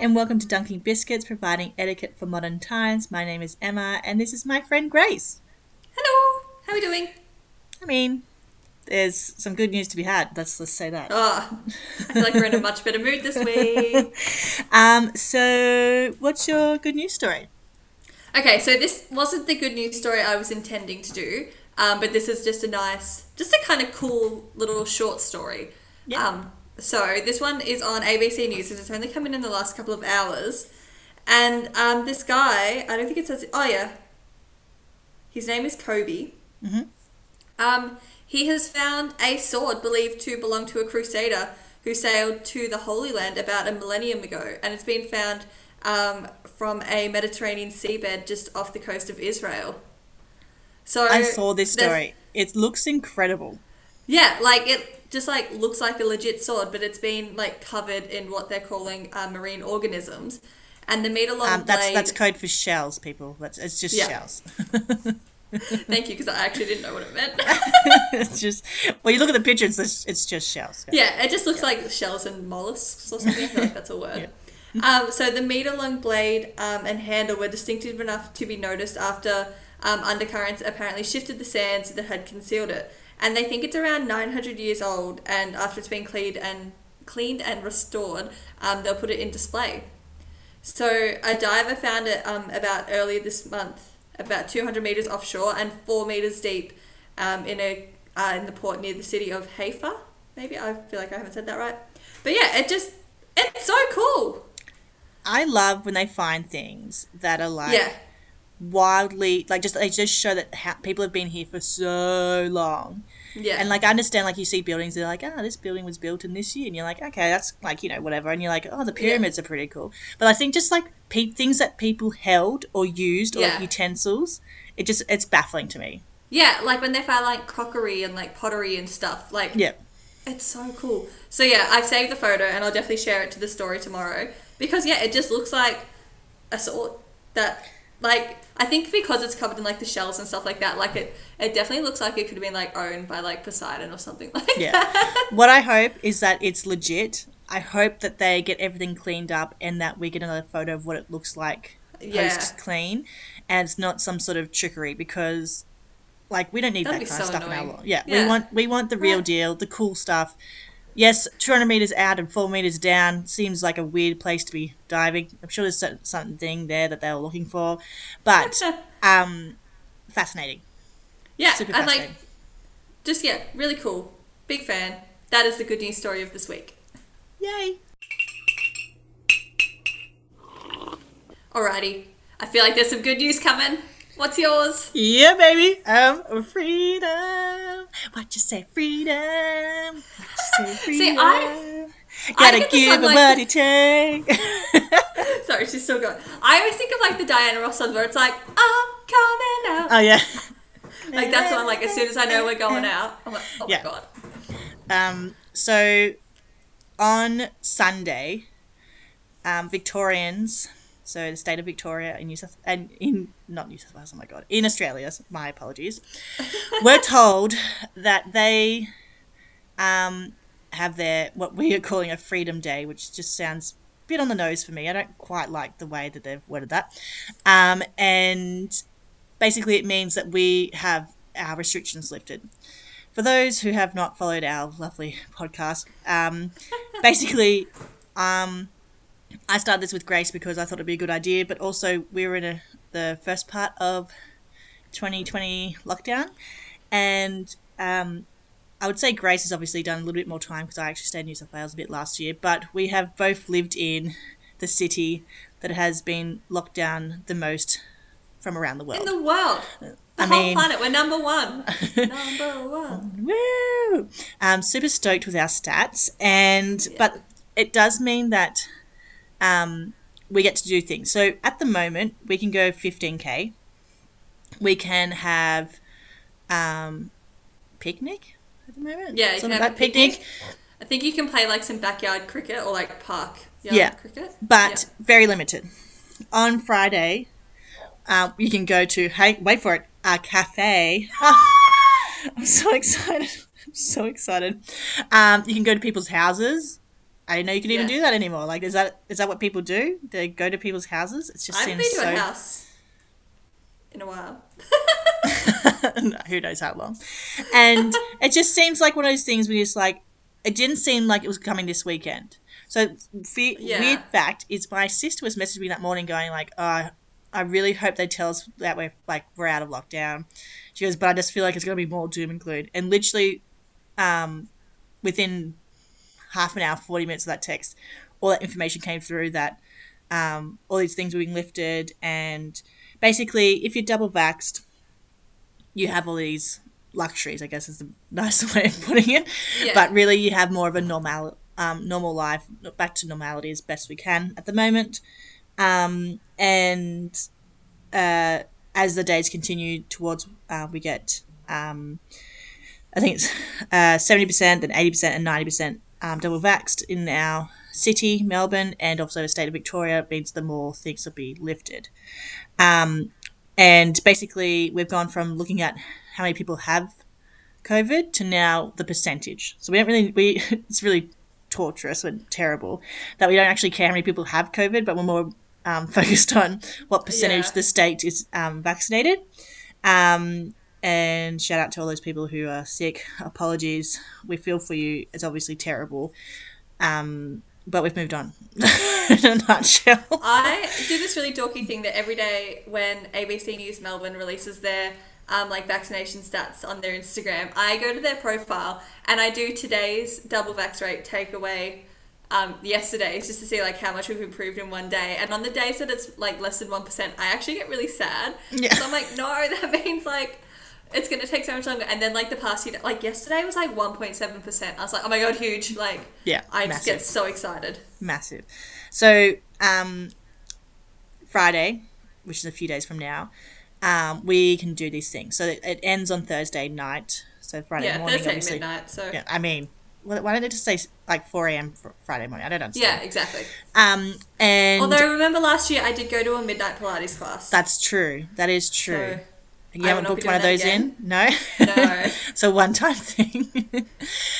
and welcome to Dunking Biscuits, providing etiquette for modern times. My name is Emma, and this is my friend Grace. Hello, how are we doing? I mean, there's some good news to be had. Let's let's say that. Oh, I feel like we're in a much better mood this week. Um, so what's your good news story? Okay, so this wasn't the good news story I was intending to do, um, but this is just a nice, just a kind of cool little short story. Yeah. Um, so this one is on ABC News, and it's only come in in the last couple of hours. And um, this guy, I don't think it says. Oh yeah, his name is Kobe. Mhm. Um, he has found a sword believed to belong to a crusader who sailed to the Holy Land about a millennium ago, and it's been found um, from a Mediterranean seabed just off the coast of Israel. So I saw this story. It looks incredible. Yeah, like it just like looks like a legit sword, but it's been like covered in what they're calling uh, marine organisms, and the meter long Um, that's blade. that's code for shells, people. That's it's just Yeah. shells. Thank you, because I actually didn't know what it meant. it's just when you look at the picture, it's just, it's just shells. yeah, it just looks like shells and mollusks or something. I feel like that's a word. Um, so the meter long blade um, and handle were distinctive enough to be noticed after um, undercurrents apparently shifted the sands that had concealed it. And they think it's around 900 years old. And after it's been cleaned and cleaned and restored, um, they'll put it in display. So a diver found it um, about earlier this month, about 200 meters offshore and four meters deep, um, in a uh, in the port near the city of Haifa. Maybe I feel like I haven't said that right, but yeah, it just it's so cool. I love when they find things that are like yeah, wildly like just they just show that ha- people have been here for so long yeah, and like i understand like you see buildings they're like oh this building was built in this year and you're like okay that's like you know whatever and you're like oh the pyramids are pretty cool but i think just like pe- things that people held or used or Yeah. utensils it just it's baffling to me yeah. Like when they find like crockery and like pottery and stuff. Like yeah It's so cool. So yeah, I've saved the photo and I'll definitely share it to the story tomorrow because yeah, it just looks like a sword that like I think because it's covered in like the shells and stuff like that, like it it definitely looks like it could have been like owned by like Poseidon or something like that. Yeah. that. what i hope is that it's legit i hope that they get everything cleaned up and that we get another photo of what it looks like Yeah. post clean and it's not some sort of trickery because like we don't need That'd that kind of so stuff in our annoying. law. Yeah, we want we want the real deal, the cool stuff. Yes, 200 meters out and 4 meters down seems like a weird place to be diving. I'm sure there's something there that they were looking for, but um, fascinating. yeah, Super and like fascinating. just yeah, really cool. Big fan. That is the good news story of this week. Yay! Alrighty. I feel like there's some good news coming. What's yours? Yeah, baby. Um, freedom. What you say, freedom? What you say, freedom? See, I- I Gotta the give song a like what take. Sorry, she's still going. I always think of like the Diana Ross song where it's like, I'm coming out. oh yeah. Like that's what I'm like. As soon as I know we're going out, I'm like, oh Yeah. my god. Um, so on Sunday, um, Victorians, so the state of Victoria in New South and in not New South Wales, oh my god, in Australia, my apologies, were told that they um, have their what we are calling a Freedom Day, which just sounds a bit on the nose for me. I don't quite like the way that they've worded that, um, and basically it means that we have our restrictions lifted for those who have not followed our lovely podcast, um, basically, um, I started this with Grace because I thought it'd be a good idea, but also we were in a, the first part of 2020 lockdown, and um, I would say Grace has obviously done a little bit more time because I actually stayed in New South Wales a bit last year, but we have both lived in the city that has been locked down the most from around the world. In the world, the I whole mean- planet, we're number one. number one. Woo! Um, super stoked with our stats, and but it does mean that um, we get to do things. So at the moment, we can go 15k. We can have um, picnic at the moment. Yeah, you can have a like picnic, I think you can play like some backyard cricket or like park yard Yeah. cricket. but very limited. On Friday, uh, you can go to hey, wait for it, a cafe. I'm so excited. I'm so excited. Um, you can go to people's houses I didn't know you could even Yeah. do that anymore. Like, is that is that what people do? They go to people's houses? It just I haven't seems been to so. a house in a while. Who knows how long? And it just seems like one of those things where you're just like, it didn't seem like it was coming this weekend. So fe- Yeah. weird fact is my sister was messaging me that morning going like, oh, I really hope they tell us that we're like we're out of lockdown. She goes, but I just feel like it's going to be more doom and gloom. And literally, um, within half an hour, forty minutes of that text, all that information came through that um, all these things were being lifted, and basically, if you're double vaxxed, you have all these luxuries. I guess is the nicer way of putting it. Yeah. But really, you have more of a normal, um, normal life, back to normality as best we can at the moment. Um, and uh, as the days continue towards, uh, we get, um, I think it's uh, seventy percent, then eighty percent, and ninety percent um, double vaxxed in our city, Melbourne, and also the state of Victoria. Means the more things will be lifted. Um, and basically, we've gone from looking at how many people have COVID to now the percentage. So we don't really we it's really torturous and terrible that we don't actually care how many people have COVID, but we're more um, focused on what percentage Yeah. the state is um, vaccinated. Um, and shout out to all those people who are sick. Apologies. We feel for you. It's obviously terrible. Um, but we've moved on in a nutshell. I do this really dorky thing that every day when ABC News Melbourne releases their um, like vaccination stats on their Instagram, I go to their profile and I do today's double vax rate takeaway um, yesterday's just to see like how much we've improved in one day. And on the days that it's like less than one percent, I actually get really sad. Yeah. So I'm like, no, that means like it's gonna take so much longer. And then like the past few, like yesterday was like one point seven percent. I was like, oh my god, huge! Like Yeah, I just get so excited. massive. So um, Friday, which is a few days from now, um, we can do these things. So it, it ends on Thursday night. So Friday yeah, morning, Thursday obviously. midnight. So Yeah, I mean, why why don't they just say like four a.m. Friday morning? I don't understand. yeah, exactly. Um, and Although I remember last year I did go to a midnight Pilates class. that's true. That is true. So, you I haven't booked one of those that in? No. No. so one time thing.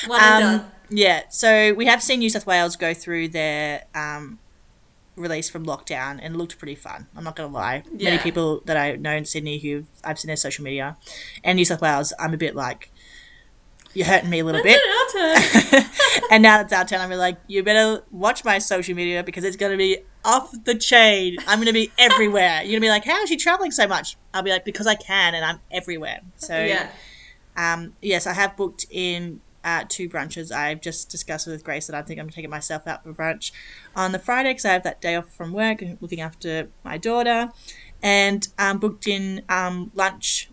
one and Um, done. Yeah, so we have seen New South Wales go through their um, release from lockdown and it looked pretty fun. I'm not going to lie. Many people that I know in Sydney who I've seen their social media and New South Wales, I'm a bit like, you're hurting me a little bit. it, our turn. and now it's our turn, I'm like, you better watch my social media because it's going to be off the chain. I'm going to be everywhere. You're going to be like, how is she traveling so much? I'll be like, because I can and I'm everywhere. So yeah. um, yes, I have booked in uh, two brunches. I've just discussed with Grace that I think I'm taking myself out for brunch on the Friday because I have that day off from work and looking after my daughter, and um, booked in um, lunch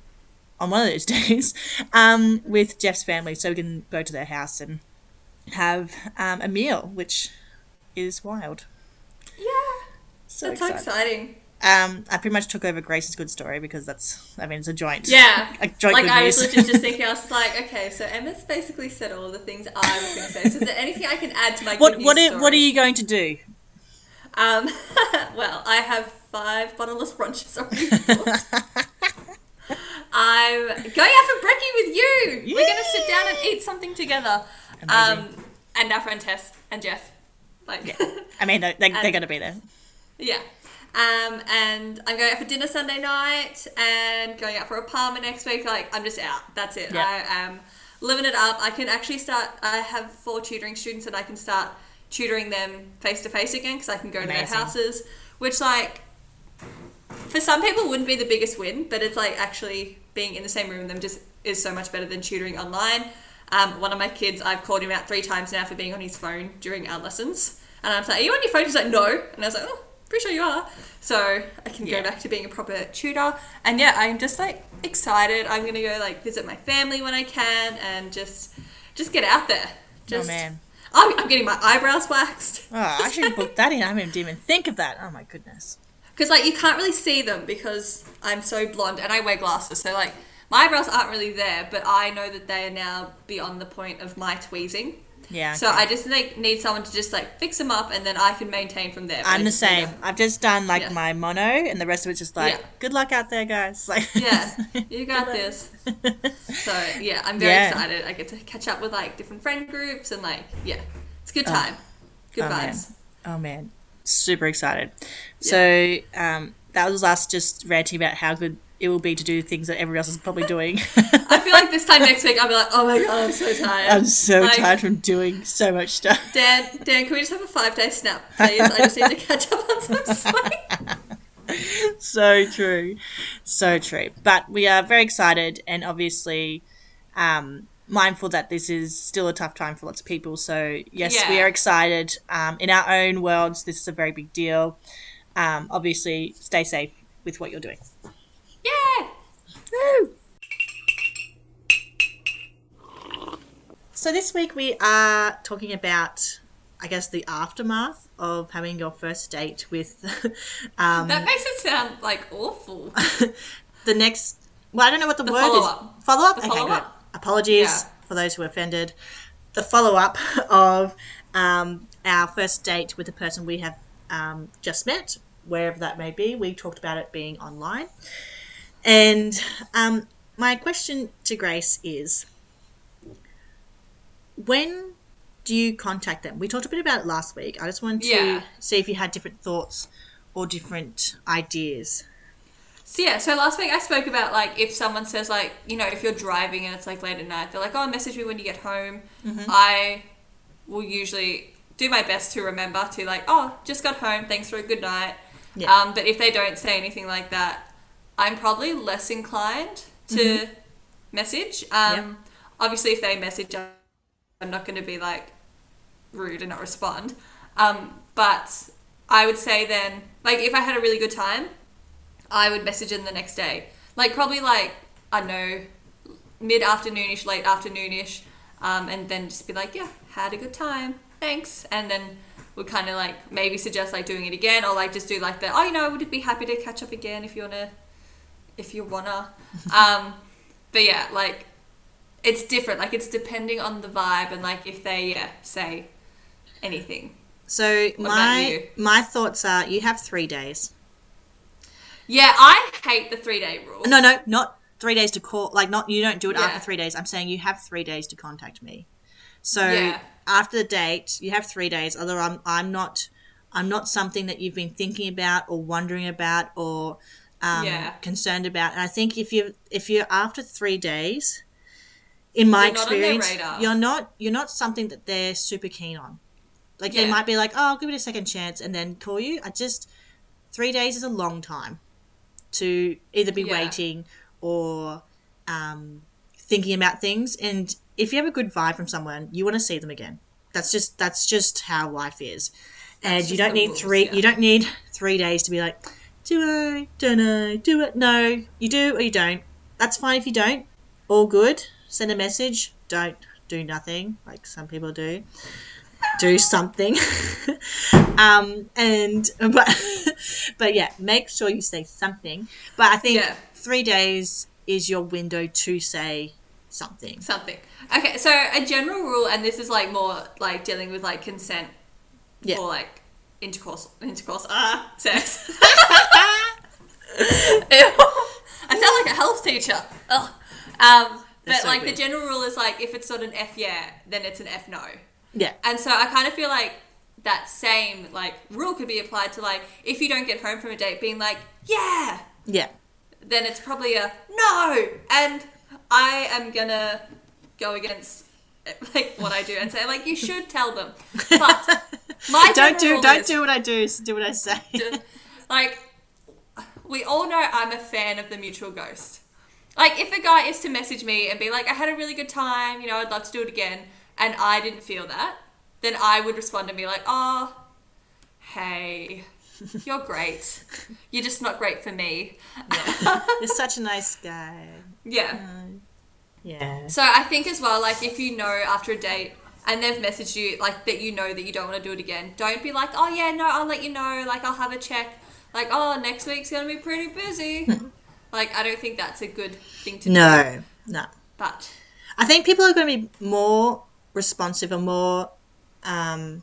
on one of those days um, with Jeff's family, so we can go to their house and have um, a meal, which is wild. Yeah. So That's excited. exciting. Um, I pretty much took over Grace's good story because that's, I mean, it's a joint. Yeah. A joint Like good I was news. literally just thinking, I was like, okay, so Emma's basically said all the things I was going to say. So is there anything I can add to my what good what are, what are you going to do? Um, well, I have five bottomless brunches already booked. I'm going out for brekkie with you. We're going to sit down and eat something together. Um, Amazing. and our friend Tess and Jeff. Like, I mean, they, they, they're going to be there. yeah. Um, and I'm going out for dinner Sunday night and going out for a parma next week. Like, I'm just out. That's it. Yeah. I am living it up. I can actually start, I have four tutoring students and I can start tutoring them face to face again because I can go to their houses, which, like, for some people wouldn't be the biggest win, but it's like actually being in the same room with them just is so much better than tutoring online. Um, one of my kids, I've called him out three times now for being on his phone during our lessons. And I'm like, Are you on your phone? He's like, No. And I was like, Oh, pretty sure you are. So I can Yeah. go back to being a proper tutor. And yeah, I'm just like excited. I'm gonna go like visit my family when I can and just just get out there. Just, oh man. I'm, I'm getting my eyebrows waxed. Oh, I should have booked that in. I didn't even think of that. Oh my goodness. Because like you can't really see them because I'm so blonde and I wear glasses, so like my eyebrows aren't really there, but I know that they are now beyond the point of my tweezing. Yeah. So okay. I just like need someone to just like fix them up, and then I can maintain from there. I'm the same. I've just done like Yeah. my mono, and the rest of it's just like, Yeah. good luck out there, guys. Like, Yeah, you got this. So yeah, I'm very Yeah. excited. I get to catch up with like different friend groups and like yeah, it's a good Oh. time. Good Oh, man. vibes. Oh man, super excited. So um, that was us just ranting about how good it will be to do things that everyone else is probably doing. I feel like this time next week I'll be like, oh my god, I'm so tired. I'm so Like, tired from doing so much stuff. Dan, Dan, can we just have a five day snap, please? I just need to catch up on some sleep. so true, so true. But we are very excited, and obviously. Um, mindful that this is still a tough time for lots of people so yes we are excited um, in our own worlds this is a very big deal um, obviously stay safe with what you're doing Yeah. Woo! So this week we are talking about, I guess, the aftermath of having your first date with um, That makes it sound like awful. the next. Well, I don't know what the, The word follow-up. is. Follow up. The Okay, good. follow-up. Apologies Yeah. for those who were offended. The follow up of um, our first date with the person we have um, just met, wherever that may be. We talked about it being online, and um, my question to Grace is when do you contact them? We talked a bit about it last week. I just wanted to Yeah. see if you had different thoughts or different ideas. So yeah, so last week I spoke about like if someone says like you know if you're driving and it's like late at night, they're like oh message me when you get home. I will usually do my best to remember to like oh just got home, thanks for a good night. Yeah. Um, but if they don't say anything like that, I'm probably less inclined to message. Um, Obviously, if they message, I'm not going to be like rude and not respond. Um, but I would say then, like if I had a really good time, I would message them the next day. Like probably like I don't know, mid afternoonish, late afternoonish, um, and then just be like, yeah, had a good time, thanks, and then would kind of like maybe suggest like doing it again, or like just do like the oh you know I would be happy to catch up again if you wanna, if you wanna, um, but yeah like. It's different, like it's depending on the vibe and like if they yeah say anything. So about my my thoughts are you have three days. Yeah, I hate the three day rule. No, no, not three days to call. Like not you don't do it Yeah. after three days. I'm saying you have three days to contact me. So Yeah. after the date, you have three days. Other I'm I'm not I'm not something that you've been thinking about or wondering about or um, Yeah. concerned about. And I think if you if you're after three days, in my You're not on their experience, you're not you're not something that they're super keen on. Like they might be like, oh, I'll give it a second chance and then call you. I just three days is a long time to either be Yeah. waiting or um, thinking about things. And if you have a good vibe from someone, you want to see them again. That's just that's just how life is. And you don't need rules, three. yeah. You don't need three days to be like, do I? Don't I? Do it? No. You do or you don't. That's fine if you don't. All good. Send a message. Don't do nothing like some people do. Do something. um, and but but yeah, make sure you say something. But I think Yeah. three days is your window to say something. Something. Okay, so a general rule, and this is like more like dealing with like consent Yeah. for like intercourse, intercourse, ah, sex. I sound like a health teacher. Ugh. Um, but so like good. the general rule is like if it's not an F yeah, then it's an F no. Yeah. And so I kind of feel like that same like rule could be applied to like if you don't get home from a date being like yeah, Yeah. then it's probably a no. And I am gonna go against like what I do and say like you should tell them. But my don't do don't is- do what I do. Do what I say. like we all know I'm a fan of the mutual ghost. Like if a guy is to message me and be like, I had a really good time, you know, I'd love to do it again, and I didn't feel that, then I would respond and be like, oh, hey, you're great. You're just not great for me. You're such a nice guy. Yeah. Uh, yeah. So I think as well, like if you know after a date and they've messaged you like that you know that you don't want to do it again, don't be like, oh yeah, no, I'll let you know. Like I'll have a check. Like oh, next week's gonna be pretty busy. like I don't think that's a good thing to do. No. No. But I think people are going to be more responsive and more um,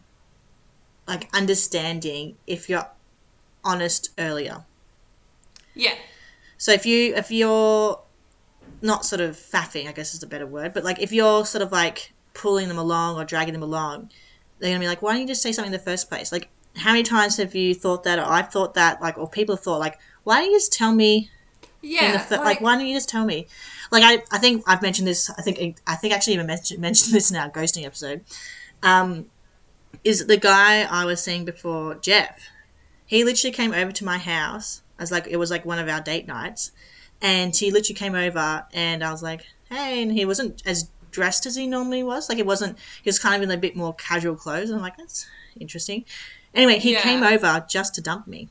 like understanding if you're honest earlier. yeah, So if you if you're not sort of faffing, I guess is a better word, but like if you're sort of like pulling them along or dragging them along, they're gonna be like, why don't you just say something in the first place? Like, how many times have you thought that, or I've thought that, like, or people have thought, like, why don't you just tell me Yeah. like, like, why don't you just tell me? Like I, I think I've mentioned this. I think I think actually even mentioned, mentioned this in our ghosting episode. Um, is the guy I was seeing before Jeff? He literally came over to my house. as like it was like one of our date nights, and he literally came over, and I was like, hey, and he wasn't as dressed as he normally was. Like it wasn't. He was kind of in a bit more casual clothes. And I'm like, that's interesting. Anyway, he Yeah. came over just to dump me.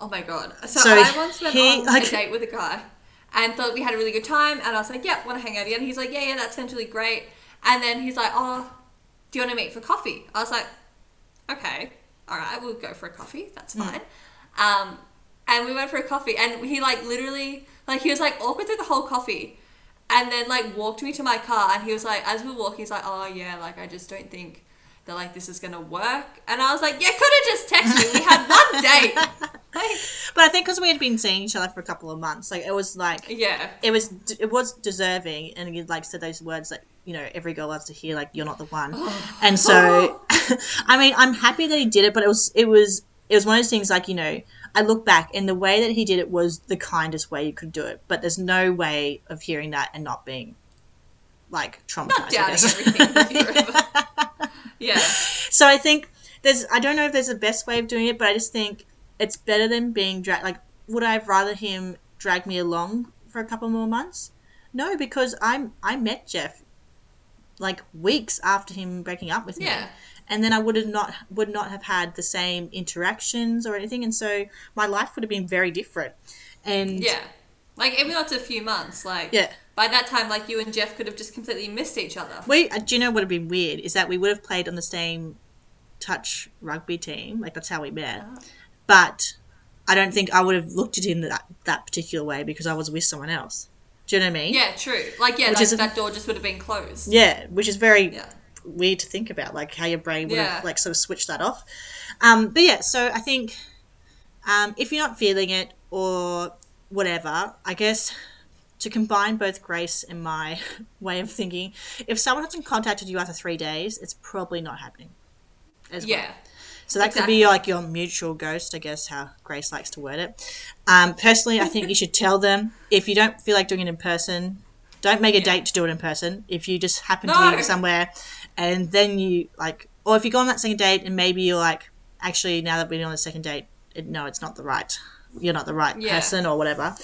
Oh my god. So, So I once went he- on a date with a guy and thought we had a really good time and I was like, Yeah, wanna hang out again? He's like, Yeah, yeah, that sounds really great. And then he's like, Oh, do you wanna meet for coffee? I was like, Okay, alright, we'll go for a coffee, that's Hmm. fine. Um and we went for a coffee and he like literally like he was like awkward through the whole coffee and then like walked me to my car and he was like as we were walking he's like, Oh yeah, like I just don't think that like this is gonna work and I was like, Yeah, could have just texted me. We had one date. Like But I think because we had been seeing each other for a couple of months, like it was like Yeah. it was it was deserving, and he like said those words that you know every girl loves to hear, like "you're not the one." Oh. and so, I mean, I'm happy that he did it, but it was it was it was one of those things like you know I look back and the way that he did it was the kindest way you could do it, but there's no way of hearing that and not being like traumatized. Not doubting everything you. Yeah. So I think there's I don't know if there's a best way of doing it, but I just think it's better than being dragged. Like, would I have rather him drag me along for a couple more months? No, because I'm I met Jeff like weeks after him breaking up with me. And then I would have not would not have had the same interactions or anything, and so my life would have been very different. And Yeah. Like even though it's a few months, like Yeah. by that time, like you and Jeff could have just completely missed each other. We uh, do you know what would have been weird is that we would have played on the same touch rugby team, like that's how we met. Ah. But I don't think I would have looked at him that that particular way because I was with someone else. Do you know what I mean? Yeah, true. Like yeah, Which like, is that door just would have been closed. Yeah, which is very Yeah. weird to think about, like how your brain would Yeah. have like sort of switched that off. Um, but yeah, so I think um, if you're not feeling it or whatever, I guess to combine both Grace and my way of thinking, if someone hasn't contacted you after three days, it's probably not happening. As well. Yeah. So that Exactly. could be like your mutual ghost, I guess, how Grace likes to word it. Um, personally, I think you should tell them if you don't feel like doing it in person, don't make a date to do it in person. If you just happen to be somewhere and then you like, or if you go on that second date and maybe you're like, actually, now that we're on the second date, it, no, it's not the right, you're not the right Yeah. person or whatever.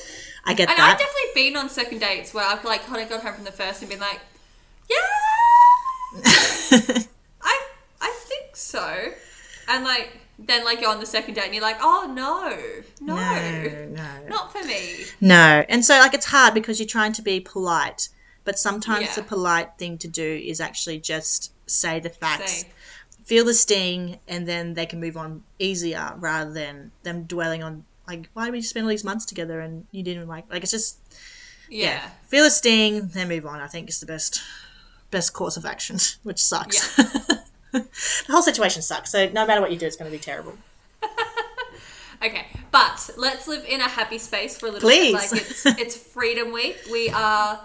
I get And that. I've definitely been on second dates where I've like kind of got home from the first and been like, yeah, I I think so, and like then like you're on the second date and you're like, oh no, no, no, no. not for me. No. And so, like, it's hard because you're trying to be polite, but sometimes Yeah. the polite thing to do is actually just say the facts, Say. feel the sting, and then they can move on easier rather than them dwelling on, like, why did we spend all these months together and you didn't like, like, it's just, yeah. Yeah. Feel a sting, then move on, I think is the best, best course of action, which sucks. the whole situation sucks. So, no matter what you do, it's going to be terrible. Okay, but let's live in a happy space for a little Please. bit. Like it's it's Freedom Week. We are,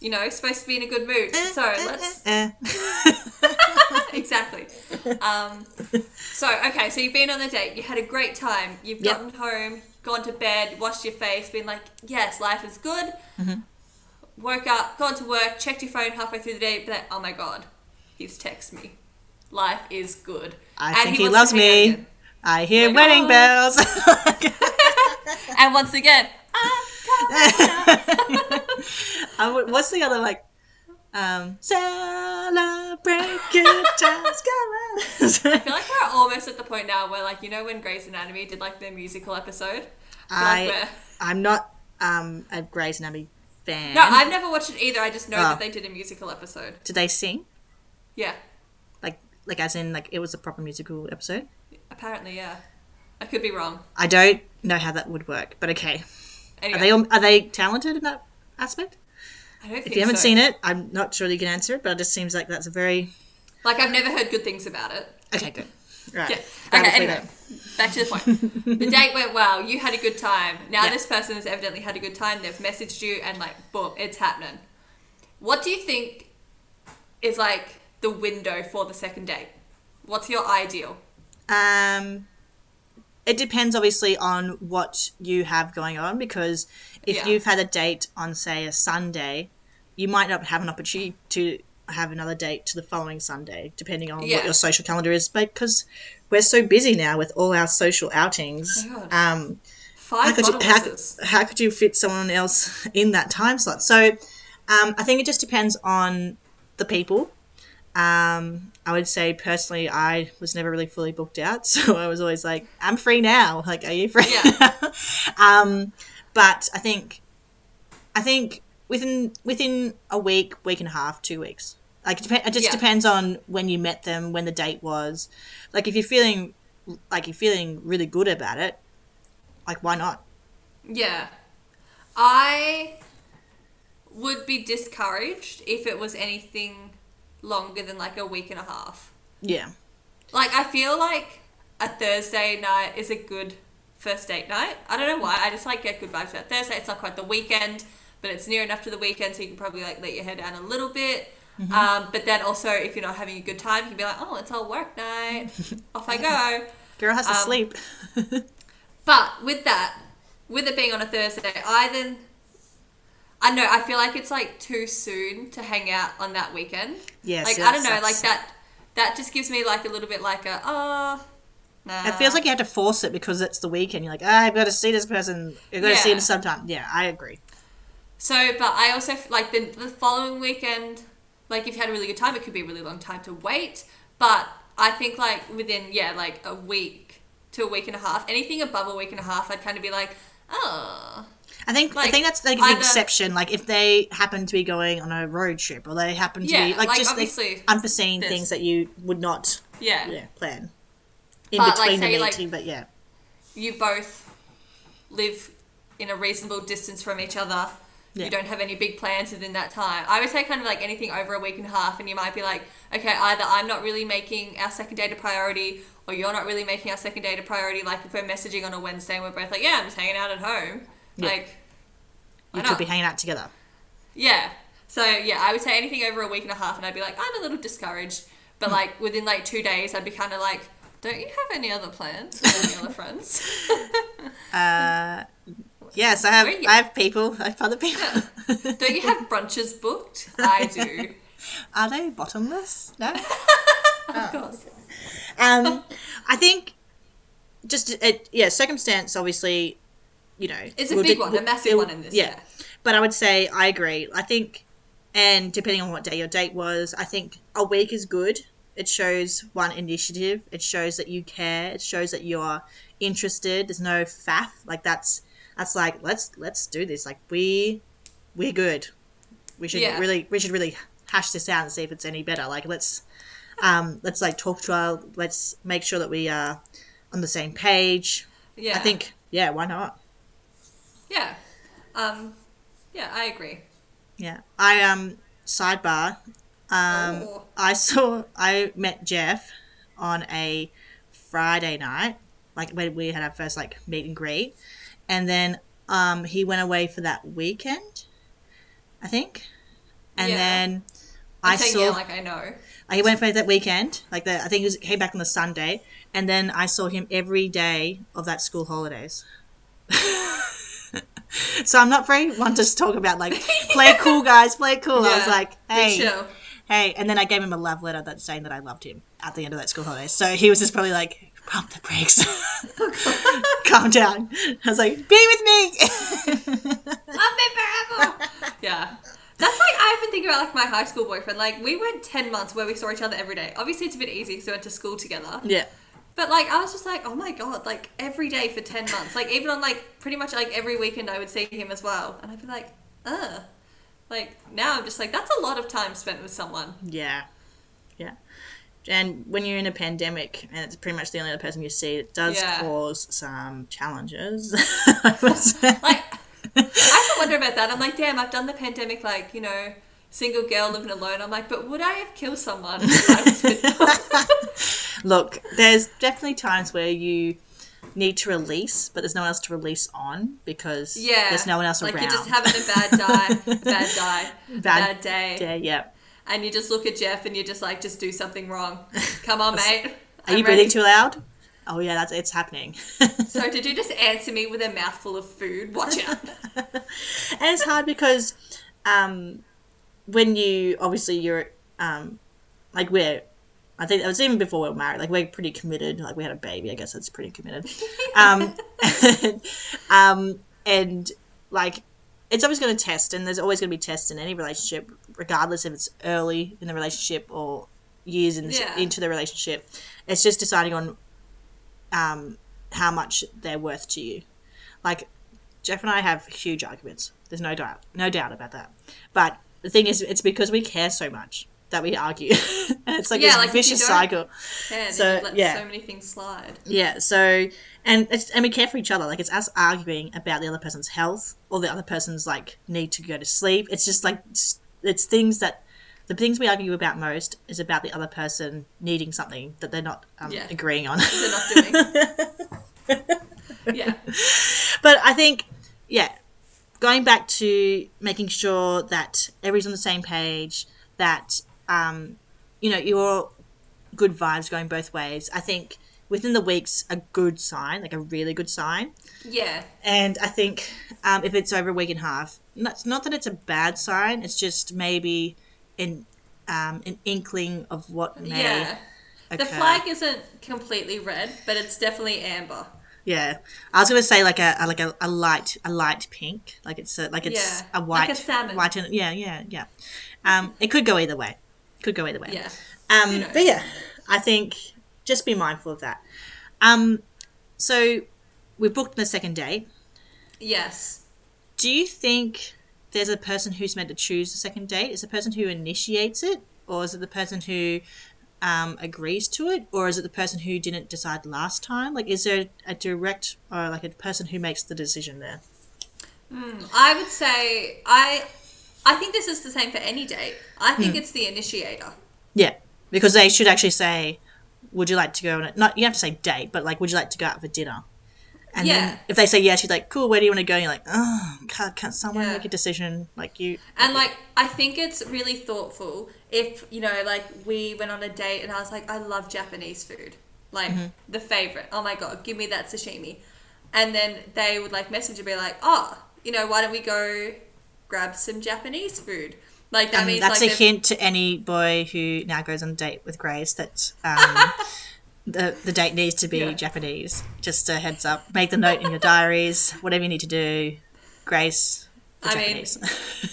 you know, supposed to be in a good mood. So let's Eh. exactly. Um, so okay, so you've been on the date. You had a great time. You've Yep. gotten home, gone to bed, washed your face, been like, yes, life is good. Mm-hmm. Woke up, gone to work, checked your phone halfway through the day, but oh my god, he's texted me. Life is good. I And think he, wants loves to hang out me. again. I hear wedding bells. And once again, What's the other like? Um, celebrate good times, come on. I feel like we're almost at the point now where, like, you know, when Grey's Anatomy did like their musical episode. I like I we're- I'm not um a Grey's Anatomy fan. no, I've never watched it either. I just know Oh. that they did a musical episode. Did they sing Yeah, like like as in like it was a proper musical episode? apparently, yeah. I could be wrong. I don't know how that would work, but okay. Anyway, Are they all, are they talented in that aspect? I don't think If you haven't so. seen it, I'm not sure you can answer it, but it just seems like that's a very Like, I've never heard good things about it. okay. Good. Right. Yeah. Okay, anyway, back to the point. the date went well. You had a good time. Now Yeah. this person has evidently had a good time. They've messaged you, and like, boom, it's happening. What do you think is like the window for the second date? What's your ideal? Um, it depends obviously on what you have going on because if Yeah. you've had a date on say a Sunday, you might not have an opportunity to have another date to the following Sunday, depending on Yeah. what your social calendar is. Because we're so busy now with all our social outings. Oh um, how could, you, how, how could you fit someone else in that time slot? So um, I think it just depends on the people. Um, I would say personally, I was never really fully booked out, so I was always like, "I'm free now." Like, are you free? Yeah. um, but I think, I think within within a week, week and a half, two weeks. Like, it, dep- it just Yeah. depends on when you met them, when the date was. Like, if you're feeling like you're feeling really good about it, like why not? Yeah. I would be discouraged if it was anything longer than like a week and a half. Yeah. Like, I feel like a Thursday night is a good first date night. I don't know why. I just like get good vibes about Thursday. It's not quite the weekend, but it's near enough to the weekend, so you can probably like let your hair down a little bit. Um, but then also, if you're not having a good time, you can be like, oh, it's all work night. Off I go. Girl has to Um, sleep. But with that, with it being on a Thursday, I then I know I feel like it's like too soon to hang out on that weekend. Yes, like yeah, I don't know, like that. That just gives me like a little bit like a oh. Nah. It feels like you have to force it because it's the weekend. You're like, ah, I've got to see this person. I've got to see Yeah. him sometime. Yeah, I agree. So, but I also like the the following weekend. Like if you had a really good time, it could be a really long time to wait. But I think like within yeah like a week to a week and a half, anything above a week and a half, I'd kind of be like, oh, I think I think that's like either- exception. Like if they happen to be going on a road trip or they happen to Yeah, be like, like, just like, unforeseen there's- things that you would not yeah. yeah plan in But, like, between the like- meeting. but yeah, you both live in a reasonable distance from each other. Yeah. You don't have any big plans within that time. I would say kind of like anything over a week and a half, and you might be like, okay, either I'm not really making our second date a priority, or you're not really making our second date a priority. Like if we're messaging on a Wednesday and we're both like, yeah, I'm just hanging out at home. Yeah. Like, you could not? be hanging out together. Yeah. So yeah, I would say anything over a week and a half, and I'd be like, I'm a little discouraged. But like within like two days, I'd be kind of like, don't you have any other plans with any other friends? Uh, yes, I have. I have people. I have other people. don't you have brunches booked? I do. Are they bottomless? No. Of course. um, I think just it, yeah, circumstance obviously, you know, It's a will big de- one, a massive it- one in this. Yeah. But I would say I agree. I think, and depending on what day your date was, I think a week is good. It shows one initiative. It shows that you care. It shows that you're interested. There's no faff. Like that's that's like let's let's do this. Like we we're good. We should Yeah. really we should really hash this out and see if it's any better. Like let's um let's like talk to our let's make sure that we are on the same page. Yeah. I think yeah, why not? Yeah. Um. Yeah, I agree. Yeah. I um sidebar. Um Oh. I saw I met Jeff on a Friday night, like when we had our first like meet and greet. And then um he went away for that weekend, I think. And Yeah. then I saw yeah, like I know. he went for that weekend, like the I think he was, came back on the Sunday, and then I saw him every day of that school holidays. so I'm not very one to talk about like play cool guys, play cool. I was like, hey, hey, and then I gave him a love letter that saying that I loved him at the end of that school holiday. So he was just probably like, pump the brakes, calm down. I was like, be with me. Love me forever. yeah. That's like I've been thinking about like my high school boyfriend. Like we went ten months where we saw each other every day. Obviously, it's a bit easy because we went to school together. yeah, But like I was just like, oh my god, like every day for ten months. Like even on like pretty much like every weekend I would see him as well, and I'd be like, uh, like now I'm just like that's a lot of time spent with someone. yeah, yeah. And when you're in a pandemic and it's pretty much the only other person you see, it does Yeah. cause some challenges. I would say. Like I often wonder about that. I'm like, damn, I've done the pandemic like you know. Single girl living alone. I'm like, but would I have killed someone? if I was with Look, there's definitely times where you need to release, but there's no one else to release on because Yeah, there's no one else like around. you're just having a bad a bad a Bad bad day. yeah, yeah. and you just look at Jeff and you're just like, just do something wrong. Come on, mate. Are you I'm breathing ready." too loud? Oh yeah, that's it's happening. So did you just answer me with a mouthful of food? Watch out. and it's hard because um, when you obviously you're um, like we're I think it was even before we were married like we're pretty committed like we had a baby I guess that's pretty committed um, um, and like it's always going to test and there's always going to be tests in any relationship regardless if it's early in the relationship or years in the, Yeah. into the relationship it's just deciding on um, how much they're worth to you like Jeff and I have huge arguments. There's no doubt, no doubt about that. But the thing is, it's because we care so much that we argue, and it's like Yeah, this like, vicious cycle. Yeah, So, yeah. so many things slide. Yeah. So, and it's and we care for each other. Like it's us arguing about the other person's health or the other person's like need to go to sleep. It's just like it's, it's things that the things we argue about most is about the other person needing something that they're not um, Yeah. agreeing on. They're not doing. yeah. but I think, yeah, going back to making sure that everybody's on the same page, that um, you know you're good vibes going both ways. I think within the weeks a good sign, like a really good sign. Yeah. And I think um, if it's over a week and a half, not, not that it's a bad sign. It's just maybe an um, an inkling of what may Yeah. occur. The flag isn't completely red, but it's definitely amber. Yeah, I was gonna say like a, a like a, a light a light pink, like it's a, like it's Yeah, a like white a salmon. white and yeah yeah yeah. Um, it could go either way. Could go either way. Yeah. Um, but yeah, I think just be mindful of that. Um, so we booked the second date. Yes. Do you think there's a person who's meant to choose the second date? Is the person who initiates it, or is it the person who um, agrees to it, or is it the person who didn't decide last time? Like, is there a direct or like a person who makes the decision there? I would say I I think this is the same for any date. I think Hmm. it's the initiator. Yeah, because they should actually say, "Would you like to go on a not?" You have to say date, but like, "Would you like to go out for dinner?" And Yeah. then if they say yes, you're like, "Cool, where do you want to go?" And you're like, "Oh, can't, can't someone Yeah. make a decision?" Like you. And like I think it's really thoughtful if, you know, like we went on a date and I was like, I love Japanese food. Like Mm-hmm. the favorite. Oh my god, give me that sashimi. And then they would like message and be like, Oh, you know, why don't we go grab some Japanese food? Like that And means that's like a hint to any boy who now goes on a date with Grace that um, the the date needs to be Yeah. Japanese. Just a heads up. Make the note in your diaries. Whatever you need to do, Grace. I mean,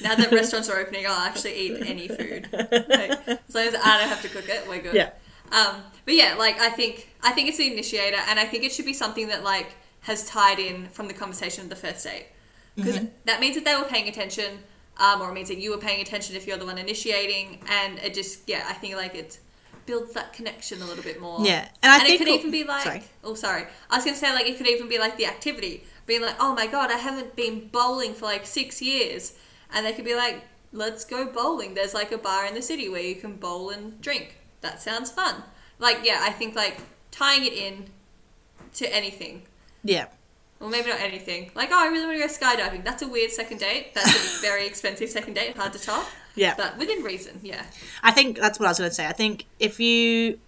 now that restaurants are opening, I'll actually eat any food. Like, as long as I don't have to cook it, we're good. yeah. Um, but yeah, like I think I think it's the initiator, and I think it should be something that like has tied in from the conversation of the first date, because Mm-hmm. that means that they were paying attention, um, or it means that you were paying attention if you're the one initiating, and it just yeah, I think like it builds that connection a little bit more. Yeah, and I and think it could even be like sorry. oh sorry, I was gonna say like it could even be like the activity, being like oh my god, I haven't been bowling for like six years, and they could be like let's go bowling. There's like a bar in the city where you can bowl and drink. That sounds fun. Like yeah, I think like tying it in to anything. Yeah. Well, maybe not anything. Like, oh, I really want to go skydiving. That's a weird second date. That's a very expensive second date. Hard to top. Yeah. But within reason, yeah. I think that's what I was going to say. I think if you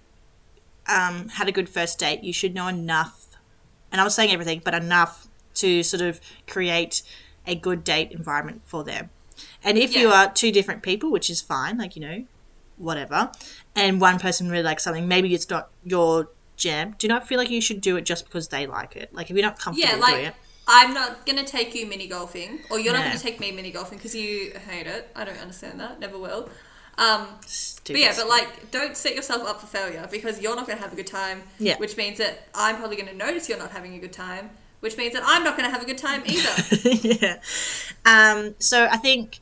um, had a good first date, you should know enough, and I was saying everything, but enough to sort of create a good date environment for them. And if you are two different people, which is fine, like, you know, whatever, and one person really likes something, maybe it's not your jam, do not feel like you should do it just because they like it. Like, if you're not comfortable Yeah, doing it. I'm not going to take you mini golfing, or you're not going to take me mini golfing because you hate it. I don't understand that. Never will. Um, but yeah, but like, don't set yourself up for failure because you're not going to have a good time. Yeah. Which means that I'm probably going to notice you're not having a good time, which means that I'm not going to have a good time either. yeah. Um, so I think,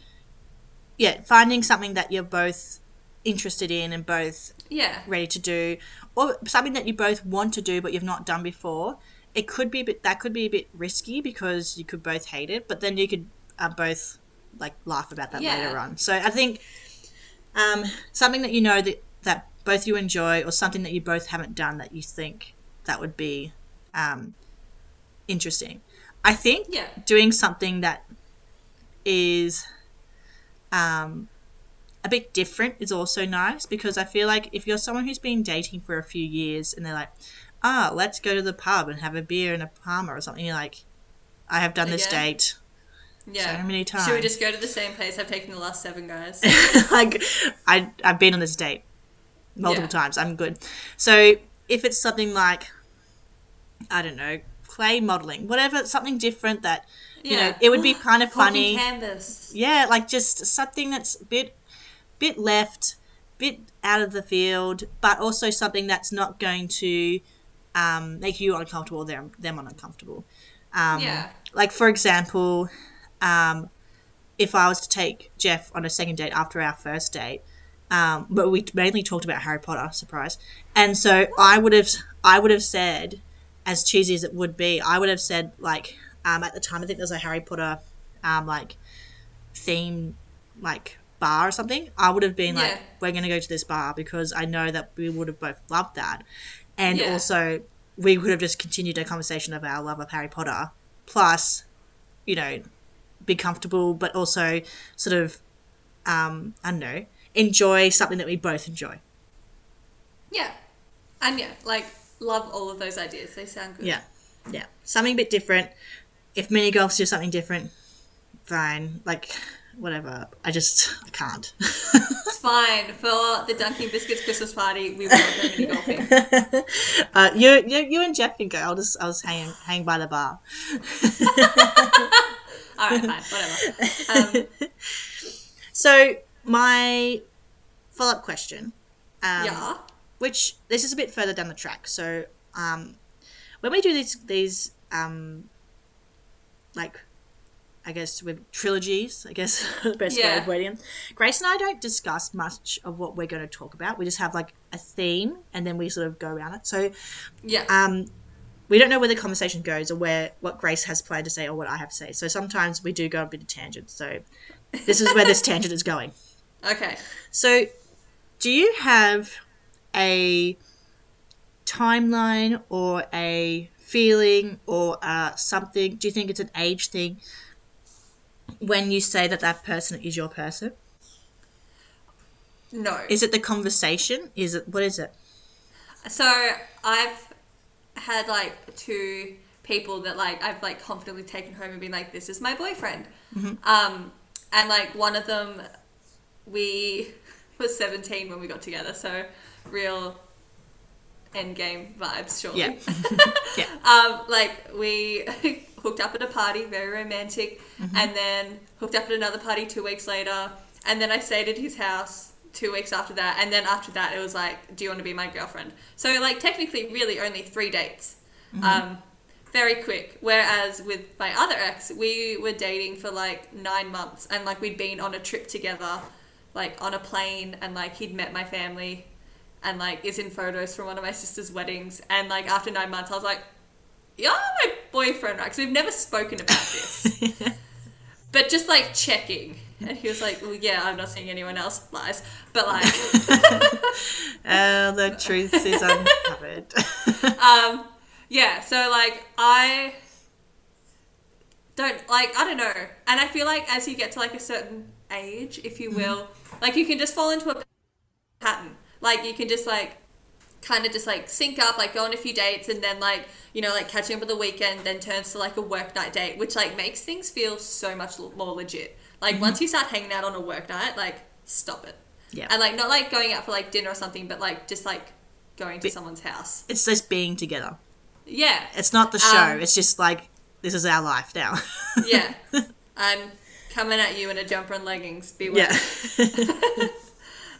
yeah, finding something that you're both interested in and both yeah. ready to do, or something that you both want to do but you've not done before. It could be a bit that could be a bit risky because you could both hate it, but then you could uh, both like laugh about that Yeah. later on. So I think um, something that you know that that both you enjoy, or something that you both haven't done that you think that would be um, interesting. I think Yeah. doing something that is um, a bit different is also nice because I feel like if you're someone who's been dating for a few years and they're like, ah, let's go to the pub and have a beer and a parma or something, you're like, I have done this date Yeah. so many times. Should we just go to the same place I've taken the last seven guys? like I I've been on this date multiple Yeah. times. I'm good. So if it's something like I don't know, clay modeling, whatever, something different that you know, it would be kind of funny. Canvas. Yeah, like just something that's a bit bit left, bit out of the field, but also something that's not going to um, make you uncomfortable or them them uncomfortable. Um, Yeah. Like for example, um, if I was to take Jeff on a second date after our first date, um, but we mainly talked about Harry Potter, surprise, and so I would have I would have said, as cheesy as it would be, I would have said like um, at the time I think there was a Harry Potter um, like theme like bar or something. I would have been like, we're going to go to this bar because I know that we would have both loved that, and Yeah. also we would have just continued a conversation of our love of Harry Potter, plus, you know, be comfortable, but also sort of, um, I don't know, enjoy something that we both enjoy. Yeah. And yeah, like love all of those ideas. They sound good. Yeah, yeah, something a bit different. If mini golfs do something different, fine. Like, whatever. I just I can't. It's fine. For the Dunking Biscuits Christmas party, we will go mini golfing. uh, you, you, you and Jeff can go. I'll just, I'll just hang, hang by the bar. All right, fine, whatever. Um, So my follow-up question, um, yeah. Which this is a bit further down the track. So um, when we do these, these um, like, I guess with trilogies, I guess the best way of wording. Grace and I don't discuss much of what we're going to talk about. We just have like a theme, and then we sort of go around it. So Yeah. um, we don't know where the conversation goes or where what Grace has planned to say or what I have to say. So sometimes we do go a bit of tangent. So this is where this tangent is going. okay. So do you have a timeline or a feeling or uh, something? Do you think it's an age thing when you say that that person is your person? No. Is it the conversation? Is it what is it? So I've had like two people that like I've like confidently taken home and been like, this is my boyfriend. Um, and like one of them, we was 17 when we got together, so real end game vibes, surely. Yeah. yeah. um, like we hooked up at a party, very romantic, Mm-hmm. and then hooked up at another party two weeks later, and then I stayed at his house two weeks after that, and then after that it was like, do you want to be my girlfriend? So like technically, really only three dates, Mm-hmm. um, very quick. Whereas with my other ex, we were dating for like nine months, and like we'd been on a trip together, like on a plane, and like he'd met my family. And like is in photos from one of my sister's weddings, and like after nine months, I was like, you're my boyfriend, right? Because we've never spoken about this. but just like checking. And he was like, well, yeah, I'm not seeing anyone else. Lies. But like, Uh, the truth is uncovered. um, yeah, so like, I don't, like, I don't know. And I feel like as you get to like a certain age, if you will, like you can just fall into a pattern. Like you can just like, kind of just like sync up, like go on a few dates, and then like you know like catching up at the weekend, then turns to like a work night date, which like makes things feel so much more legit. Like once you start hanging out on a work night, like stop it. Yeah. And like not like going out for like dinner or something, but like just like going to someone's house. it's just being together. Yeah, It's not the show. Um, it's just like this is our life now. yeah. I'm coming at you in a jumper and leggings. Beware. yeah.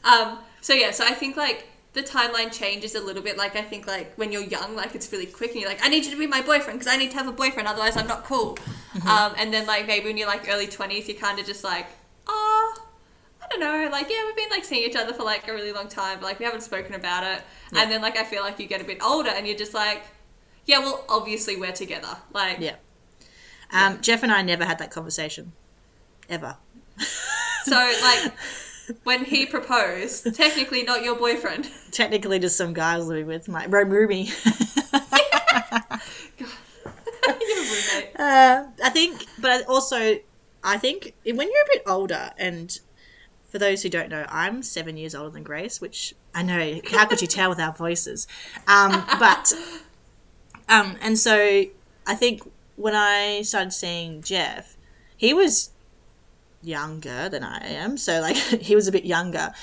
Um, so yeah, so I think like the timeline changes a little bit. Like I think like when you're young, like it's really quick, and you're like, I need you to be my boyfriend because I need to have a boyfriend, otherwise I'm not cool. Um, and then like maybe when you're like early twenties, you're kind of just like, oh, I don't know, like yeah, we've been like seeing each other for like a really long time, but like we haven't spoken about it. And then like I feel like you get a bit older, and you're just like, yeah, well obviously we're together. Like yeah. Um, Jeff and I never had that conversation. Ever. so like. When he proposed, technically not your boyfriend. Technically, just some guy I was living with, my room roomie. roommate. Uh, I think, but also, I think when you're a bit older and for those who don't know, I'm seven years older than Grace, which I know. How could you tell with our voices? Um, but um, and so I think when I started seeing Jeff, he was younger than I am, so like he was a bit younger.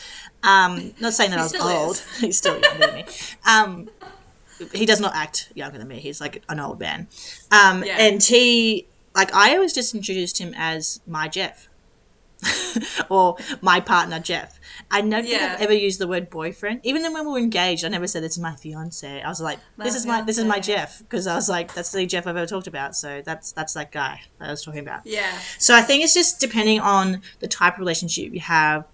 Um, not saying that I was old. is. He's still younger than me. Um, he does not act younger than me. He's like an old man. Um, Yeah. and he like I always just introduced him as my Jeff. or my partner Jeff. I think Yeah. I've ever used the word boyfriend. Even then when we were engaged, I never said this is my fiance. I was like, My this is my this is my. Jeff because I was like, that's the Jeff I've ever talked about. So that's that's that guy that I was talking about. Yeah. So I think it's just depending on the type of relationship you have,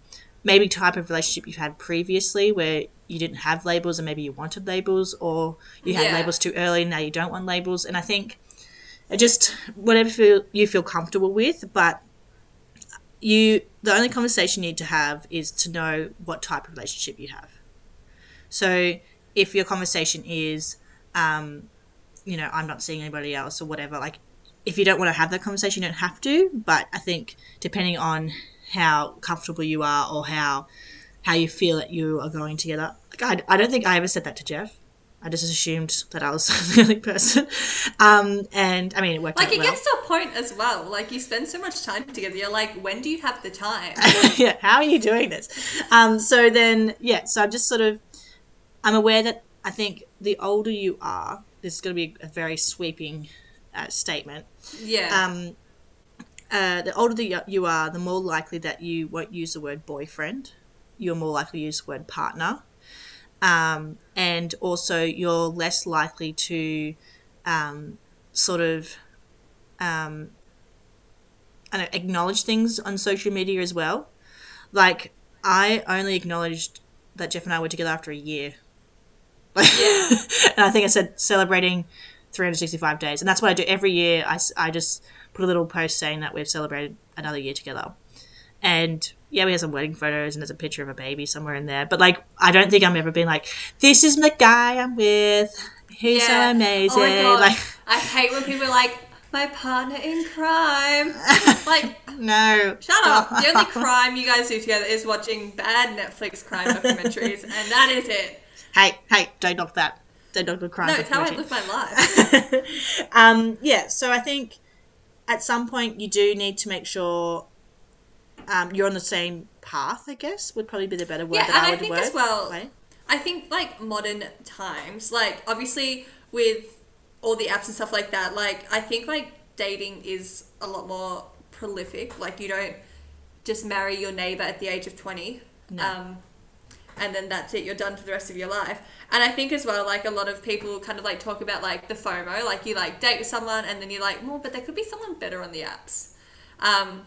maybe type of relationship you've had previously where you didn't have labels and maybe you wanted labels or you had Yeah. labels too early and now you don't want labels. And I think it just whatever you feel comfortable with, but you the only conversation you need to have is to know what type of relationship you have. So if your conversation is, um, you know, I'm not seeing anybody else or whatever, like if you don't want to have that conversation, you don't have to. But I think depending on how comfortable you are or how how you feel that you are going together, like I, I don't think I ever said that to Jeff. I just assumed that I was the only person, um, and I mean it worked Like it well. gets to a point as well. Like you spend so much time together. You're like, when do you have the time? yeah, how are you doing this? Um, so then, yeah, so I'm just sort of, I'm aware that I think the older you are, this is going to be a very sweeping uh, statement. Yeah. Um, uh, the older the, you are, the more likely that you won't use the word boyfriend. You're more likely to use the word partner. Um, and also, you're less likely to um, sort of um, I don't know, acknowledge things on social media as well. Like, I only acknowledged that Jeff and I were together after a year. Like, Yeah. and I think I said celebrating 365 days. And that's what I do every year. I, I just put a little post saying that we've celebrated another year together. And yeah, we have some wedding photos and there's a picture of a baby somewhere in there. But like, I don't think I'm ever being like, this is the guy I'm with. He's so amazing. Oh my god. Like, I hate when people are like, my partner in crime. like, no. shut up. The only crime you guys do together is watching bad Netflix crime documentaries, and that is it. Hey, hey, don't knock that. Don't knock the crime. No, it's how I live my life. um, yeah, so I think at some point you do need to make sure um, you're on the same path. I guess would probably be the better word Yeah, that and I I would think word. as well- Right? I think like modern times, like obviously with all the apps and stuff like that, like I think like dating is a lot more prolific. Like you don't just marry your neighbor at the age of twenty. No. Um, and then that's it, you're done for the rest of your life. And I think as well, like a lot of people kind of like talk about like the FOMO, like you like date with someone and then you're like, well, but there could be someone better on the apps. Um,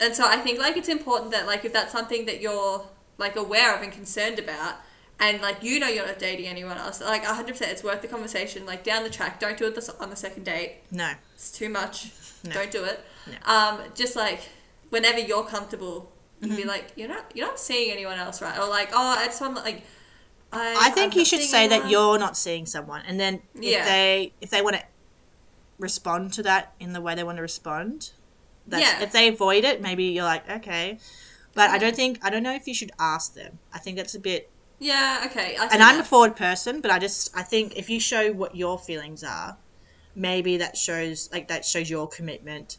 and so I think like it's important that like if that's something that you're like aware of and concerned about, and like you know you're not dating anyone else, like 100% it's worth the conversation. Like down the track, don't do it this- on the second date. No. It's too much. No. Don't do it. No. Um, just like whenever you're comfortable, you Mm-hmm. be like, you're not you're not seeing anyone else, right? Or like, oh, I just want like. I, I think I'm you should say that you're not seeing someone, and then if Yeah. they if they want to respond to that in the way they want to respond, that's, Yeah. if they avoid it, maybe you're like okay. But I don't think I don't know if you should ask them. I think that's a bit Yeah. Okay. I and I'm a forward person, but I just I think if you show what your feelings are, maybe that shows like that shows your commitment.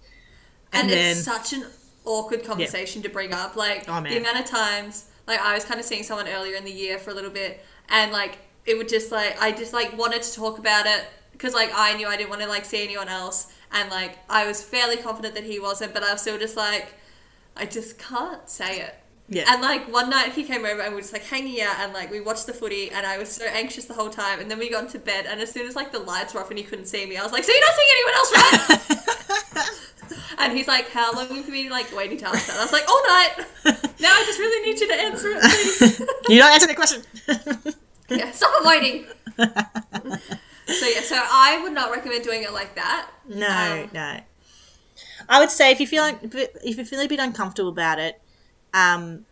and, And, then it's such an awkward conversation to bring up. Like Oh, the amount of times, like I was kind of seeing someone earlier in the year for a little bit, and like it would just like I just like wanted to talk about it because like I knew I didn't want to like see anyone else, and like I was fairly confident that he wasn't, but I was still just like I just can't say it. yeah, And like one night he came over and we were just like hanging out and like we watched the footy and I was so anxious the whole time and then we got into bed and as soon as like the lights were off and he couldn't see me, I was like, So you're not seeing anyone else, right? and he's like, How long have you been like waiting to ask that? I was like, All night. Now I just really need you to answer it, please. you don't answer the question. yeah, stop avoiding. So yeah, so I would not recommend doing it like that. no, Um, no. I would say if you feel like if you feel a bit uncomfortable about it, um,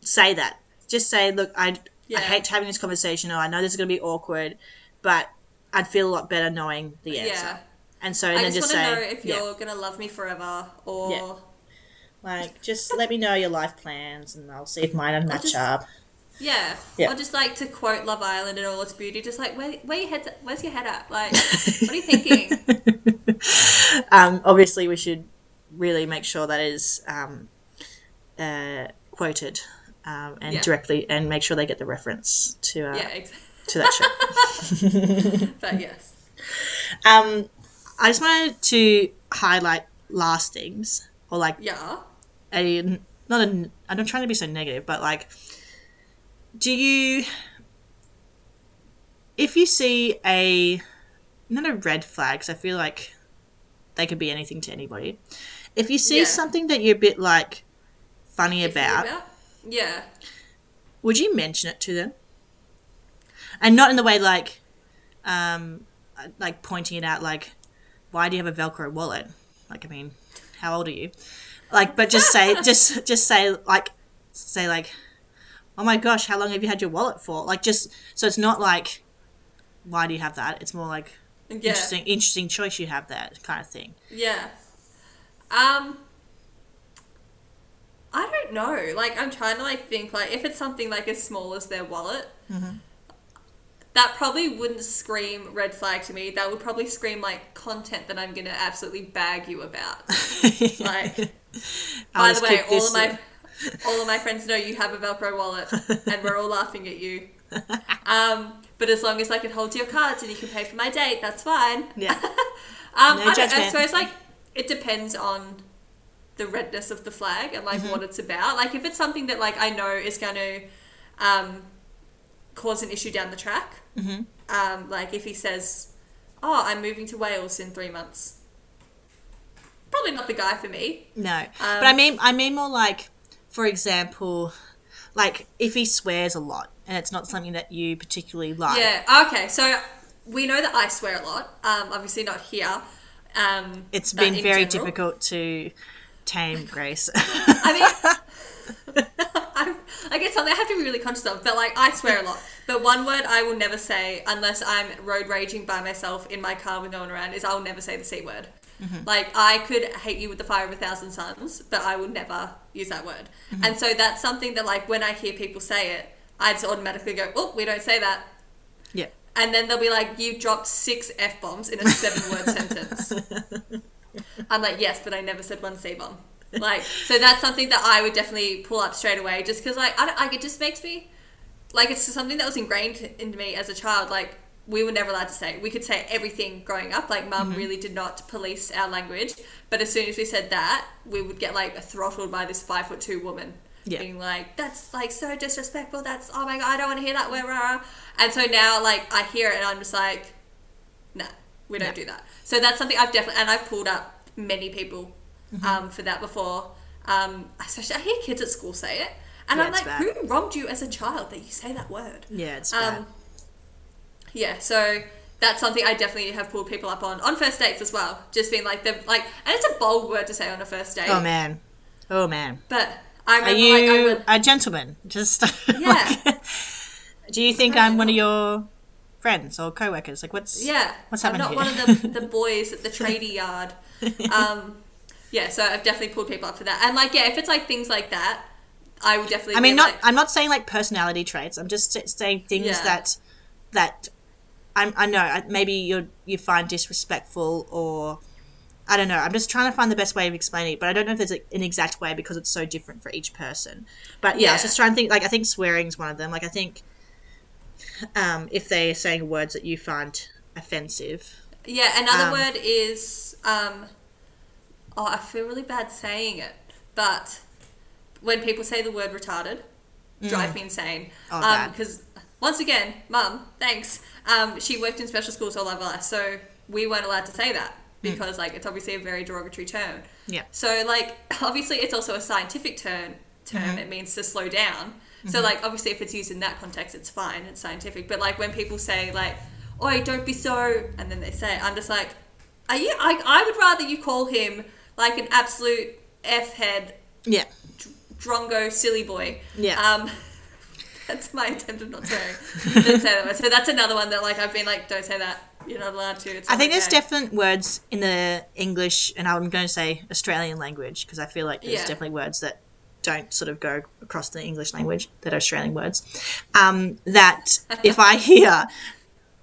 say that. Just say, look, I Yeah. I hate having this conversation, or I know this is going to be awkward, but I'd feel a lot better knowing the answer. Yeah. And so, and I then just just want to know if yeah. you're gonna love me forever or Yeah. Like, just let me know your life plans, and I'll see if mine match just- up. Yeah. Yeah. Or just like to quote Love Island and all its beauty, just like where where your head's at, where's your head at? Like what are you thinking? Um, obviously, we should really make sure that is um, uh, quoted um, and Yeah. directly, and make sure they get the reference to uh, yeah, exactly. to that show. But yes. um, I just wanted to highlight last things, or like Yeah. a not a. I'm not trying to be so negative, but like, do you, if you see a not a red flag, 'cause I feel like they could be anything to anybody. If you see Yeah. something that you're a bit like funny about, Yeah. would you mention it to them? And not in the way like, um, like pointing it out, like, why do you have a Velcro wallet? Like, I mean, how old are you? Like, but just say, just, just say, like, say like, oh my gosh, how long have you had your wallet for? Like, just so it's not like, why do you have that? It's more like Yeah. interesting, interesting choice you have that kind of thing. Yeah. Um I don't know. Like I'm trying to like think like if it's something like as small as their wallet, that probably wouldn't scream red flag to me. That would probably scream like content that I'm gonna absolutely bag you about. Like by the way, all of my all of my friends know you have a Velcro wallet, and we're all laughing at you. Um, but as long as like it holds your cards and you can pay for my date, that's fine. yeah, Um, No I, I suppose like it depends on the redness of the flag and like Mm-hmm. what it's about. Like if it's something that like I know is going to um, cause an issue down the track. Mhm. Um, like if he says, "Oh, I'm moving to Wales in three months," probably not the guy for me. no. but I mean, I mean more like, for example, like if he swears a lot and it's not something that you particularly like. Yeah. Okay. So we know that I swear a lot. Um, obviously not here. Um, It's been very general. difficult to tame Grace. I mean, I'm, like something I have to be really conscious of. But like, I swear a lot. But one word I will never say unless I'm road raging by myself in my car with no one around is I'll never say the c word. Mm-hmm. Like I could hate you with the fire of a thousand suns, but I will never use that word. Mm-hmm. And so that's something that like when I hear people say it, I just automatically go, "Oh, we don't say that." yeah. And then they'll be like, "You dropped six f bombs in a seven word sentence." I'm like, "Yes, but I never said one c bomb." Like, so that's something that I would definitely pull up straight away, just because like I don't, like it just makes me like it's something that was ingrained into me as a child. Like we were never allowed to say. We could say everything growing up. Like mum really did not police our language, but as soon as we said that, we would get like throttled by this five foot two woman Yeah. being like, "That's like so disrespectful. That's oh my god, I don't want to hear that." Where rah." and so now like I hear it and I'm just like, "Nah, we don't do that." So that's something I've definitely and I've pulled up many people Mm-hmm. um, for that before. Um, especially I hear kids at school say it, and Yeah, I'm like, bad. "Who wronged you as a child that you say that word?" Yeah, it's bad. Um, yeah, so that's something I definitely have pulled people up on on first dates as well. Just being like the like, and it's a bold word to say on a first date. oh man. Oh man. But I Are you like I went, a gentleman? Just Yeah. Do you think I'm one of your friends or co-workers? Like what's yeah, What's happening? I'm not here? one of the the boys at the tradie yard. Um, yeah, so I've definitely pulled people up for that, and like yeah, if it's like things like that, I would definitely. I mean, not. like, I'm not saying like personality traits. I'm just saying things Yeah. that that I'm. I know maybe you you find disrespectful or I don't know. I'm just trying to find the best way of explaining it, but I don't know if there's a, an exact way because it's so different for each person. But yeah, I was just trying to think. Like I think swearing's one of them. Like I think um, if they're saying words that you find offensive. Yeah, another Um, word is um oh, I feel really bad saying it, but when people say the word retarded, drive me insane. Oh, um, because once again, mum, thanks. Um, she worked in special schools all of her life, so we weren't allowed to say that because like it's obviously a very derogatory term. Yeah. So like obviously it's also a scientific term term. It means to slow down. So like obviously if it's used in that context it's fine, it's scientific. But like when people say like, Oi, don't be so and then they say it, I'm just like, Are you I I would rather you call him like an absolute F head Yeah. drongo silly boy. Yeah. Um that's my attempt of not swearing. don't say that word. So that's another one that like I've been like, don't say that. you're not allowed to. It's I think there's okay. definite words in the English, and I'm going to say Australian language because I feel like there's Yeah. definitely words that don't sort of go across the English language that are Australian words. Um, that if I hear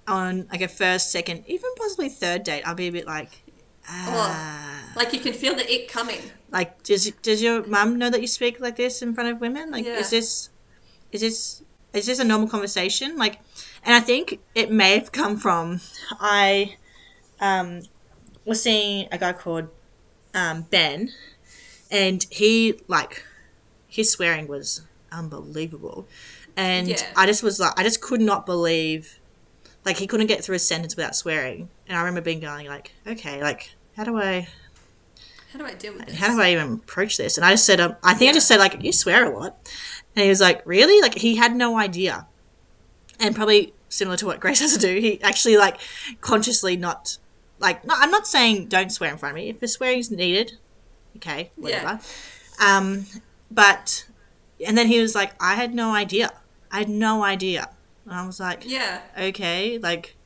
on like a first, second, even possibly third date, I'll be a bit like, ah. like you can feel the it coming. like does does your mum know that you speak like this in front of women like Yeah. is this is this is this a normal conversation like and i think it may have come from i um was seeing a guy called um ben and he like his swearing was unbelievable and Yeah. i just was like i just could not believe like he couldn't get through a sentence without swearing and i remember being going like okay like how do i How do I deal with this? how do I even approach this? And I just said, um, I think Yeah. I just said, like, you swear a lot. And he was like, really? Like, he had no idea. And probably similar to what Grace has to do, he actually, like, consciously not, like, no, I'm not saying don't swear in front of me. If the swearing is needed, okay, whatever. Um, but, and then he was like, I had no idea. I had no idea. And I was like, Yeah. okay, like,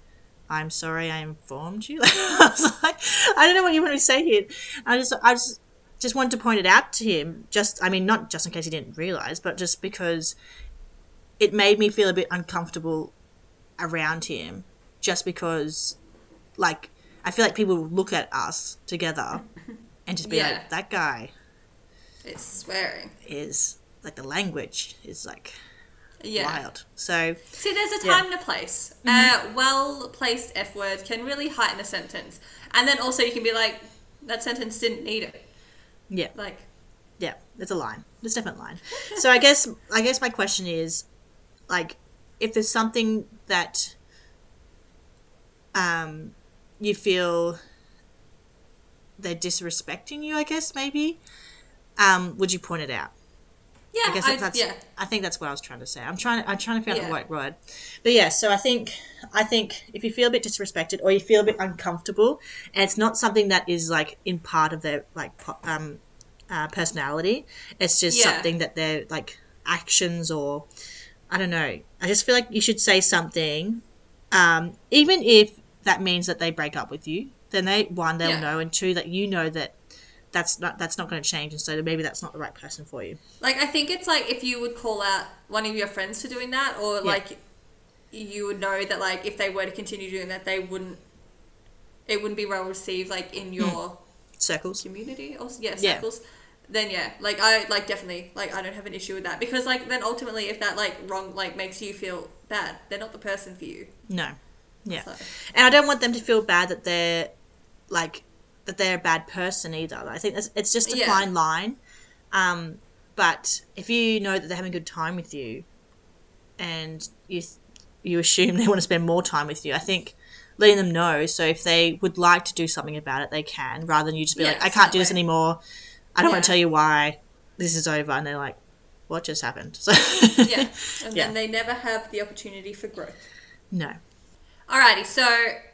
I'm sorry I informed you. I was like, I don't know what you want to say here. I just, I just, just wanted to point it out to him. Just, I mean, not just in case he didn't realize, but just because it made me feel a bit uncomfortable around him. Just because, like, I feel like people look at us together and just be Yeah. like, that guy It's swearing. is like the language is like Yeah. wild. So See, there's a Yeah. time and a place. Mm-hmm. Uh, a well placed F word can really heighten a sentence. And then also you can be like, that sentence didn't need it. Yeah, Like, Yeah, it's a line. It's a definite line. So I guess I guess my question is, like, if there's something that um you feel they're disrespecting you, I guess maybe, um, would you point it out? Yeah, I guess I, that's yeah. I think that's what I was trying to say. I'm trying I'm trying to figure out the right word. But yeah, so I think I think if you feel a bit disrespected or you feel a bit uncomfortable and it's not something that is like in part of their like um uh, personality, it's just Yeah. something that they're like actions or I don't know. I just feel like you should say something um even if that means that they break up with you, then they one they'll Yeah. know and two that you know that that's not that's not going to change and so maybe that's not the right person for you. Like, I think it's like if you would call out one of your friends for doing that, or like you would know that, like, if they were to continue doing that, they wouldn't, it wouldn't be well received, like, in hmm. your Circles. community or, yeah, Yeah. circles. Then yeah, like I like definitely like I don't have an issue with that because like then ultimately if that like wrong like makes you feel bad, they're not the person for you. No. Yeah. So. And I don't want them to feel bad that they're like that they're a bad person either. I think that's, it's just a Yeah. fine line. Um, but if you know that they're having a good time with you, and you you assume they want to spend more time with you, I think letting them know. So if they would like to do something about it, they can, rather than you just be Yeah, like, I can't do this anymore. I don't want to tell you why this is over, and they're like, what just happened? So Yeah. And Yeah. then they never have the opportunity for growth. no. Alrighty, so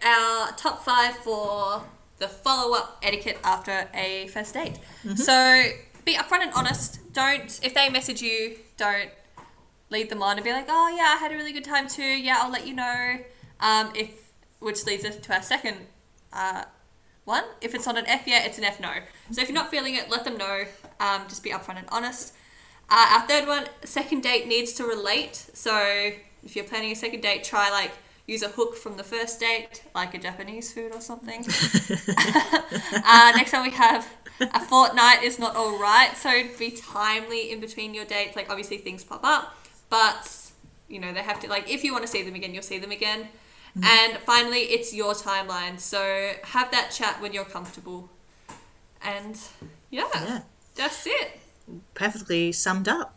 our top five for the follow up etiquette after a first date. So be upfront and honest. Don't, if they message you, don't lead them on and be like, oh yeah, I had a really good time too. Yeah, I'll let you know. Um, if which leads us to our second uh, one. If it's not an F yeah, it's an F no. So if you're not feeling it, let them know. Um, just be upfront and honest. Uh, our third one, second date needs to relate. So if you're planning a second date, try like use a hook from the first date, like a Japanese food or something. uh, next one we have a fortnight is not all right. So be timely in between your dates. Like obviously things pop up, but you know they have to like if you want to see them again, you'll see them again. And finally, it's your timeline. So have that chat when you're comfortable. And yeah, Yeah. that's it. perfectly summed up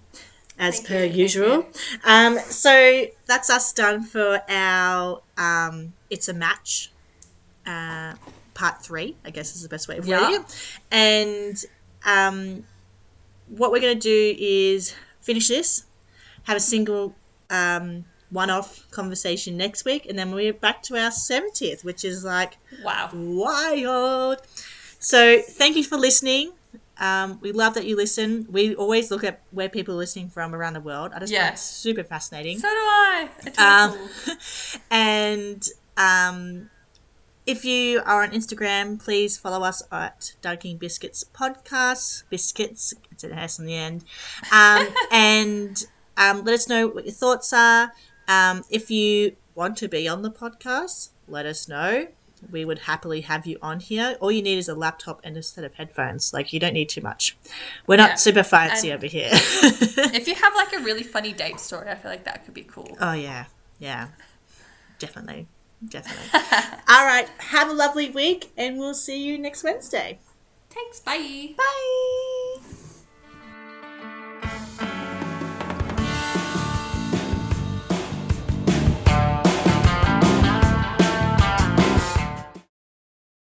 as Thank per you, usual. Um, so that's us done for our um, It's a Match uh, part three, I guess is the best way of Yeah. wording it. And um, what we're going to do is finish this, have a single um, one off conversation next week, and then we're back to our 70th, which is like Wow. wild. So thank you for listening. Um, we love that you listen. We always look at where people are listening from around the world. I just Yeah. find it super fascinating. So do I. It's Um, cool. and um, if you are on Instagram, please follow us at Dunking Biscuits Podcast. Biscuits, it's an S on the end. Um, and um, let us know what your thoughts are. Um, if you want to be on the podcast, let us know. We would happily have you on here. All you need is a laptop and a set of headphones. Like, you don't need too much. We're not Yeah. super fancy And- over here. If you have like a really funny date story, I feel like that could be cool. oh, yeah. Yeah. Definitely. Definitely. All right. Have a lovely week, and we'll see you next Wednesday. Thanks. Bye. Bye.